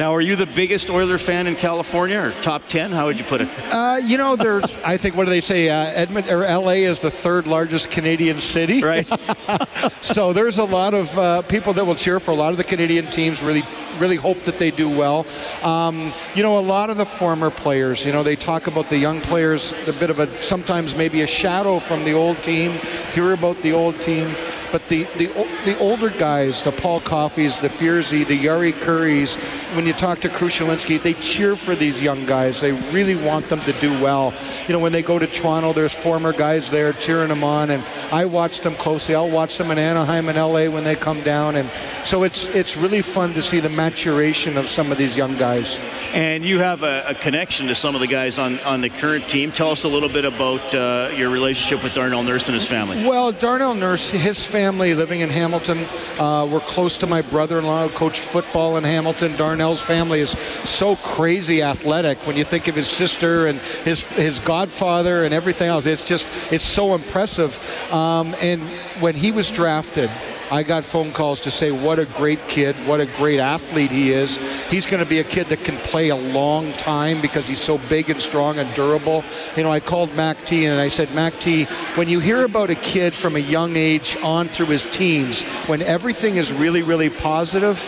Now, are you the biggest Oiler fan in California, or top ten? How would you put it? Uh, you know, there's. I think what do they say? Uh, Edmond or L.A. is the third largest Canadian city. Right. so there's a lot of uh, people that will cheer for a lot of the Canadian teams. Really, really hope that they do well. Um, you know, a lot of the former players. You know, they talk about the young players. A bit of a sometimes maybe a shadow from the old team. Hear about the old team. But the, the the older guys, the Paul Coffeys, the Fierzy, the Jari Kurris, when you talk to Krushelnyski, they cheer for these young guys. They really want them to do well. You know, when they go to Toronto, there's former guys there cheering them on, and I watch them closely. I'll watch them in Anaheim and LA when they come down, and so it's it's really fun to see the maturation of some of these young guys. And you have a, a connection to some of the guys on, on the current team. Tell us a little bit about uh, your relationship with Darnell Nurse and his family. Well, Darnell Nurse, his family living in Hamilton, uh, we're close to my brother-in-law who coached football in Hamilton. Darnell's family is so crazy athletic. When you think of his sister and his his godfather and everything else, it's just it's so impressive. Um, and when he was drafted, I got phone calls to say what a great kid, what a great athlete he is. He's going to be a kid that can play a long time because he's so big and strong and durable. You know, I called Mac T and I said, Mac T, when you hear about a kid from a young age on through his teens, when everything is really, really positive,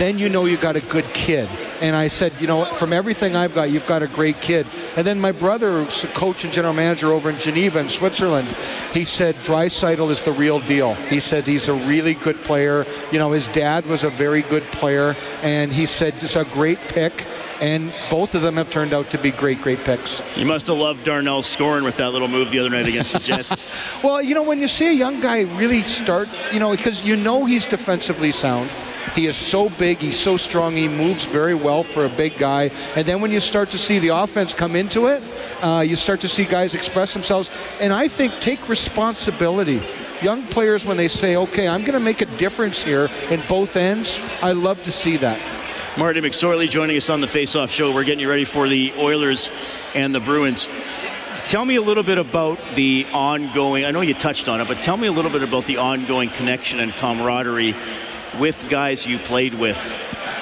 then you know you got a good kid. And I said, you know, from everything I've got, you've got a great kid. And then my brother, who's a coach and general manager over in Geneva in Switzerland, he said Draisaitl is the real deal. He said he's a really good player. You know, his dad was a very good player, and he said it's a great pick. And both of them have turned out to be great, great picks. You must have loved Darnell scoring with that little move the other night against the Jets. well, you know, when you see a young guy really start, you know, because you know he's defensively sound. He is so big, he's so strong, he moves very well for a big guy. And then when you start to see the offense come into it, uh, you start to see guys express themselves. And I think take responsibility. Young players, when they say, okay, I'm going to make a difference here in both ends, I love to see that. Marty McSorley joining us on the Face Off Show. We're getting you ready for the Oilers and the Bruins. Tell me a little bit about the ongoing, I know you touched on it, but tell me a little bit about the ongoing connection and camaraderie with guys you played with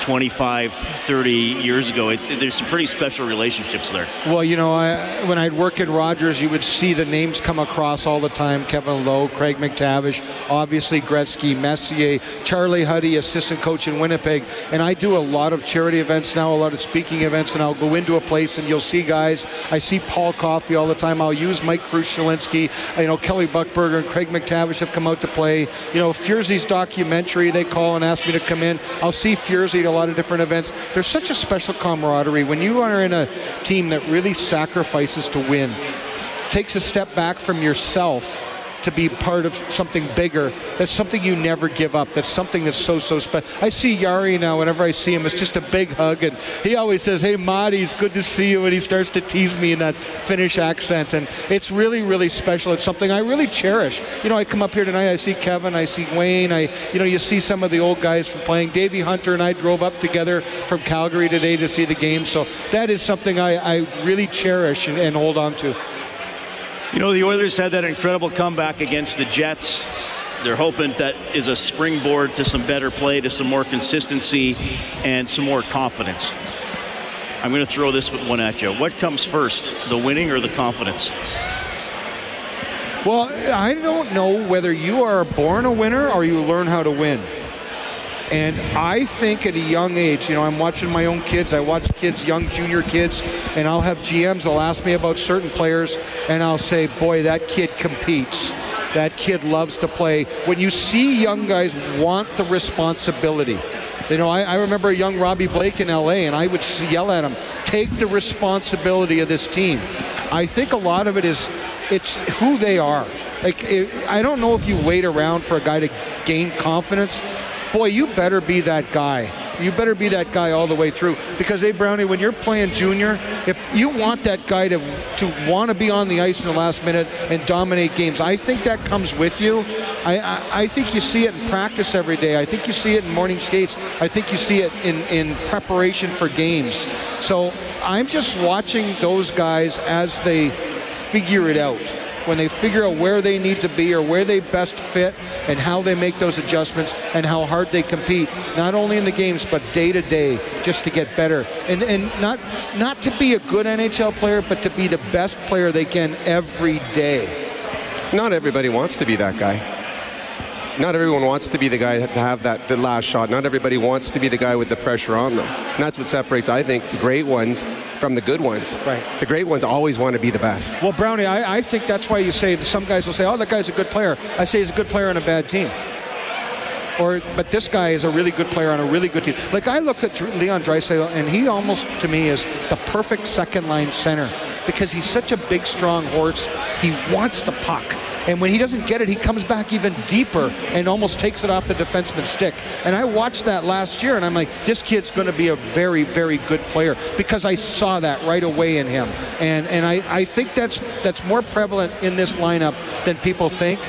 25, 30 years ago. It's, there's some pretty special relationships there. Well, you know, I, when I'd work at Rogers, you would see the names come across all the time Kevin Lowe, Craig MacTavish, obviously Gretzky, Messier, Charlie Huddy, assistant coach in Winnipeg. And I do a lot of charity events now, a lot of speaking events, and I'll go into a place and you'll see guys. I see Paul Coffey all the time. I'll use Mike Krushelnyski. You know, Kelly Buchberger and Craig MacTavish have come out to play. You know, Fierzy's documentary, they call and ask me to come in. I'll see Fierzy lot of different events. There's such a special camaraderie when you are in a team that really sacrifices to win, takes a step back from yourself to be part of something bigger. That's something you never give up. That's something that's so, so special. I see Jari now, whenever I see him, it's just a big hug. And he always says, Hey, Marty, it's good to see you. And he starts to tease me in that Finnish accent. And it's really, really special. It's something I really cherish. You know, I come up here tonight, I see Kevin, I see Wayne. I, you know, you see some of the old guys from playing. Davey Hunter and I drove up together from Calgary today to see the game. So that is something I, I really cherish and, and hold on to. You know, the Oilers had that incredible comeback against the Jets. They're hoping that is a springboard to some better play, to some more consistency, and some more confidence. I'm going to throw this one at you. What comes first, the winning or the confidence? Well, I don't know whether you are born a winner or you learn how to win. And I think at a young age, you know, I'm watching my own kids. I watch kids, young junior kids, and I'll have GMs. They'll ask me about certain players, and I'll say, "Boy, that kid competes. That kid loves to play." When you see young guys want the responsibility, you know, I, I remember a young Robbie Blake in LA, and I would yell at him, "Take the responsibility of this team." I think a lot of it is, it's who they are. Like, it, I don't know if you wait around for a guy to gain confidence boy, you better be that guy. You better be that guy all the way through. Because, hey, Brownie, when you're playing junior, if you want that guy to, to want to be on the ice in the last minute and dominate games, I think that comes with you. I, I, I think you see it in practice every day. I think you see it in morning skates. I think you see it in, in preparation for games. So I'm just watching those guys as they figure it out when they figure out where they need to be or where they best fit and how they make those adjustments and how hard they compete, not only in the games but day to day, just to get better and and not not to be a good NHL player, but to be the best player they can every day. Not everybody wants to be that guy not everyone wants to be the guy to have that the last shot. Not everybody wants to be the guy with the pressure on them. And that's what separates, I think, the great ones from the good ones. Right. The great ones always want to be the best. Well, Brownie, I, I think that's why you say some guys will say, "Oh, that guy's a good player." I say he's a good player on a bad team. Or, but this guy is a really good player on a really good team. Like I look at Leon Draisaitl, and he almost to me is the perfect second line center because he's such a big, strong horse. He wants the puck. And when he doesn't get it, he comes back even deeper and almost takes it off the defenseman's stick. And I watched that last year, and I'm like, this kid's going to be a very, very good player because I saw that right away in him. And and I, I think that's that's more prevalent in this lineup than people think.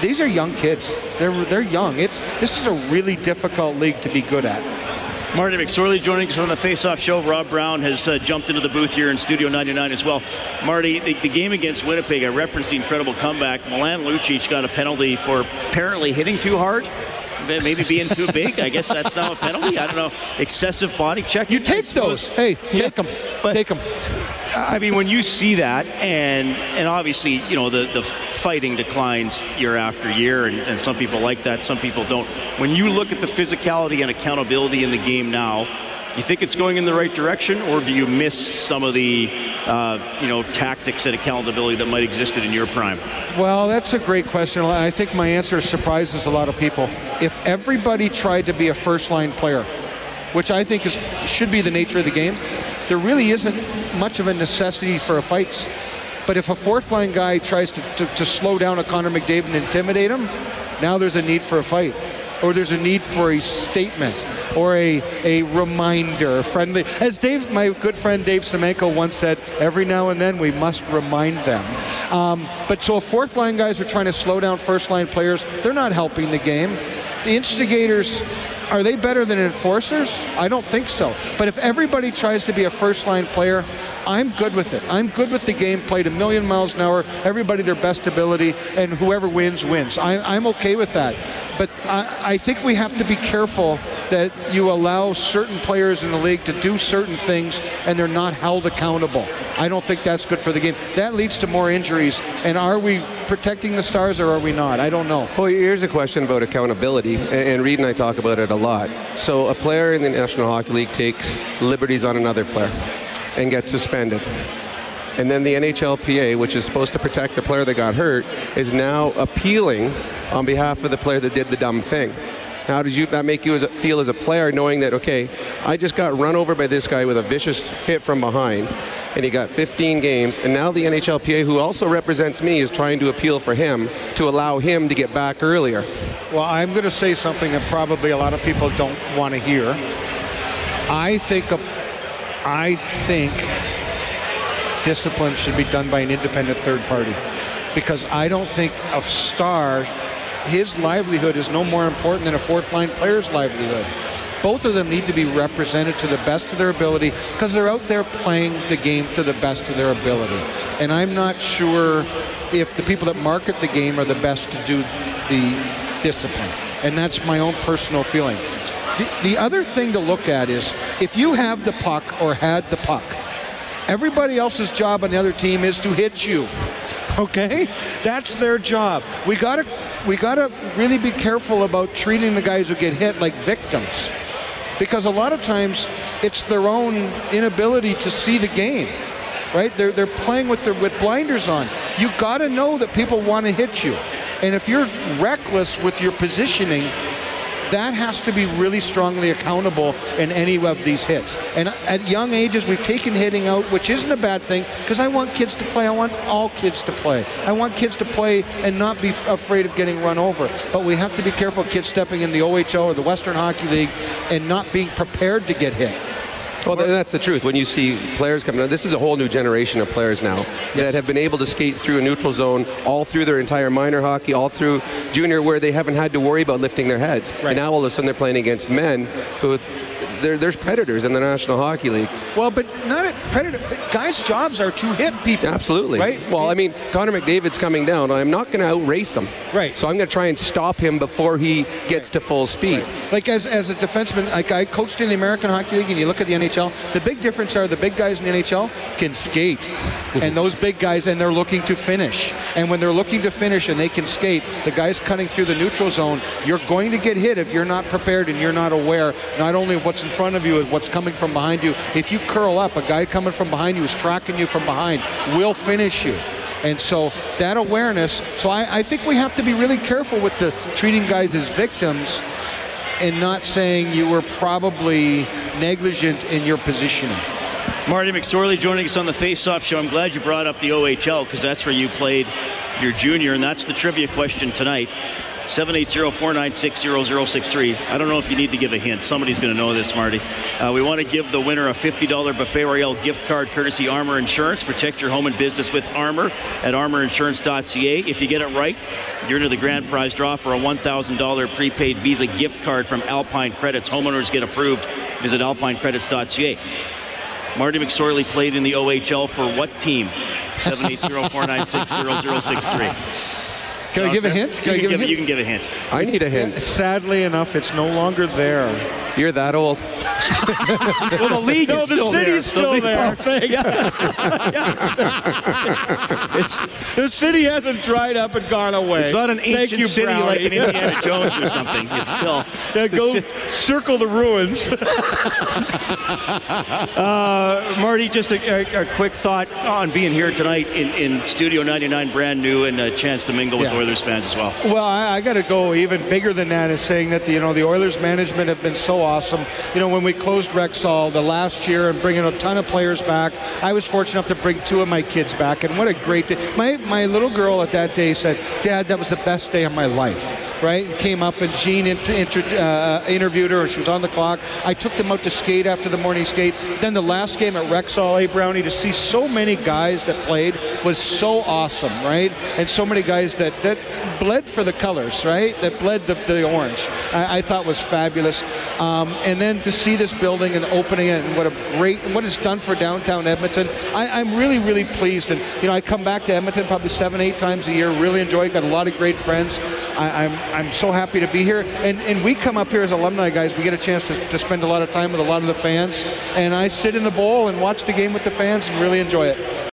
These are young kids. They're they're young. It's this is a really difficult league to be good at. Marty McSorley joining us on the Face-Off Show. Rob Brown has uh, jumped into the booth here in Studio 99 as well. Marty, the, the, game against Winnipeg, I referenced the incredible comeback. Milan Lucic got a penalty for apparently hitting too hard maybe being too big. I guess that's now a penalty. I don't know. Excessive body check. You take those. Hey, take them. But take them. I mean, when you see that, and and obviously, you know, the, the fighting declines year after year, and, and some people like that, some people don't. When you look at the physicality and accountability in the game now, do you think it's going in the right direction, or do you miss some of the, uh, you know, tactics and accountability that might existed in your prime? Well, that's a great question. I think my answer surprises a lot of people. If everybody tried to be a first-line player, which I think is should be the nature of the game, there really isn't much of a necessity for a fight. But if a fourth line guy tries to, to, to slow down a Connor McDavid and intimidate him, now there's a need for a fight. Or there's a need for a statement or a, a reminder, friendly. As Dave, my good friend Dave Semenko once said, every now and then we must remind them. Um, but so if fourth line guys are trying to slow down first line players, they're not helping the game. The instigators are they better than enforcers? I don't think so. But if everybody tries to be a first line player, I'm good with it. I'm good with the game played a million miles an hour, everybody their best ability, and whoever wins, wins. I, am okay with that. But I, I think we have to be careful that you allow certain players in the league to do certain things and they're not held accountable. I don't think that's good for the game. That leads to more injuries. And are we protecting the stars or are we not? I don't know. Well, here's a question about accountability, and Reed and I talk about it a lot. So a player in the National Hockey League takes liberties on another player and gets suspended. And then the NHLPA, which is supposed to protect the player that got hurt, is now appealing on behalf of the player that did the dumb thing. How did you that make you as a, feel as a player, knowing that okay, I just got run over by this guy with a vicious hit from behind, and he got 15 games, and now the NHLPA, who also represents me, is trying to appeal for him to allow him to get back earlier. Well, I'm going to say something that probably a lot of people don't want to hear. I think a, I think discipline should be done by an independent third party because I don't think a star his livelihood is no more important than a fourth line player's livelihood. Both of them need to be represented to the best of their ability because they're out there playing the game to the best of their ability. And I'm not sure if the people that market the game are the best to do the discipline. And that's my own personal feeling. The, the other thing to look at is if you have the puck or had the puck, everybody else's job on the other team is to hit you okay? That's their job. We gotta we gotta really be careful about treating the guys who get hit like victims. Because a lot of times it's their own inability to see the game. Right? They're they're playing with their with blinders on. You gotta know that people want to hit you. And if you're reckless with your positioning, that has to be really strongly accountable in any of these hits. And at young ages, we've taken hitting out, which isn't a bad thing, because I want kids to play. I want all kids to play. I want kids to play and not be afraid of getting run over. But we have to be careful kids stepping in the OHL or the Western Hockey League and not being prepared to get hit. Well, that's the truth. When you see players coming out, this is a whole new generation of players now that have been able to skate through a neutral zone all through their entire minor hockey, all through junior, where they haven't had to worry about lifting their heads. Right. And now all of a sudden they're playing against men who there, there's predators in the National Hockey League. Well, but not a predator. Guys' jobs are to hit people. Absolutely. Right? Well, I mean, Connor McDavid's coming down. I'm not going to outrace him. Right. So I'm going to try and stop him before he gets to full speed. Like as, as a defenseman, like I coached in the American Hockey League, and you look at the NHL. The big difference are the big guys in the NHL can skate, and those big guys, and they're looking to finish. And when they're looking to finish and they can skate, the guys cutting through the neutral zone, you're going to get hit if you're not prepared and you're not aware not only of what's in front of you, but what's coming from behind you. If you curl up, a guy coming from behind you is tracking you from behind, will finish you. And so that awareness. So I, I think we have to be really careful with the treating guys as victims and not saying you were probably negligent in your positioning. Marty McSorley joining us on the Face-Off Show. I'm glad you brought up the OHL because that's where you played your junior, and that's the trivia question tonight. 780-496-0063. I don't know if you need to give a hint. Somebody's going to know this, Marty. Uh, we want to give the winner a $50 Buffet Royale gift card courtesy Armor Insurance. Protect your home and business with Armor at armorinsurance.ca. If you get it right, you're into the grand prize draw for a $1,000 prepaid Visa gift card from Alpine Credits. Homeowners get approved. Visit alpinecredits.ca. Marty McSorley played in the OHL for what team? 780-496-0063. Can I give a hint? Can I you, give a give, you can give a hint. I need a hint. Sadly enough, it's no longer there. You're that old. Well, the league No, is the still city's there. still The there. Thanks. the city hasn't dried up and gone away. It's not an ancient you, city like Brownie. in Indiana Jones or something. It's still. Yeah, go ci- circle the ruins. Uh, Marty, just a, a, a quick thought on being here tonight in, in Studio 99, brand new, and a chance to mingle with Yeah. Oilers fans as well. Well, I, I got to go even bigger than that in saying that the, you know the Oilers management have been so awesome. You know when we closed Rexall the last year and bringing a ton of players back, I was fortunate enough to bring two of my kids back, and what a great day! My my little girl at that day said, "Dad, that was the best day of my life." Right? Came up and Jean int- intro- uh, interviewed her, she was on the clock. I took them out to skate after the morning skate. Then the last game at Rexall, A Brownie, to see so many guys that played was so awesome, right? And so many guys that that bled for the colors, right? That bled the, the orange. I, I thought was fabulous. Um, and then to see this building and opening it and what a great, what it's done for downtown Edmonton, I, I'm really, really pleased. And, you know, I come back to Edmonton probably seven, eight times a year, really enjoy it, got a lot of great friends. I, I'm, I'm so happy to be here. And, and we come up here as alumni guys, we get a chance to, to spend a lot of time with a lot of the fans. And I sit in the bowl and watch the game with the fans and really enjoy it.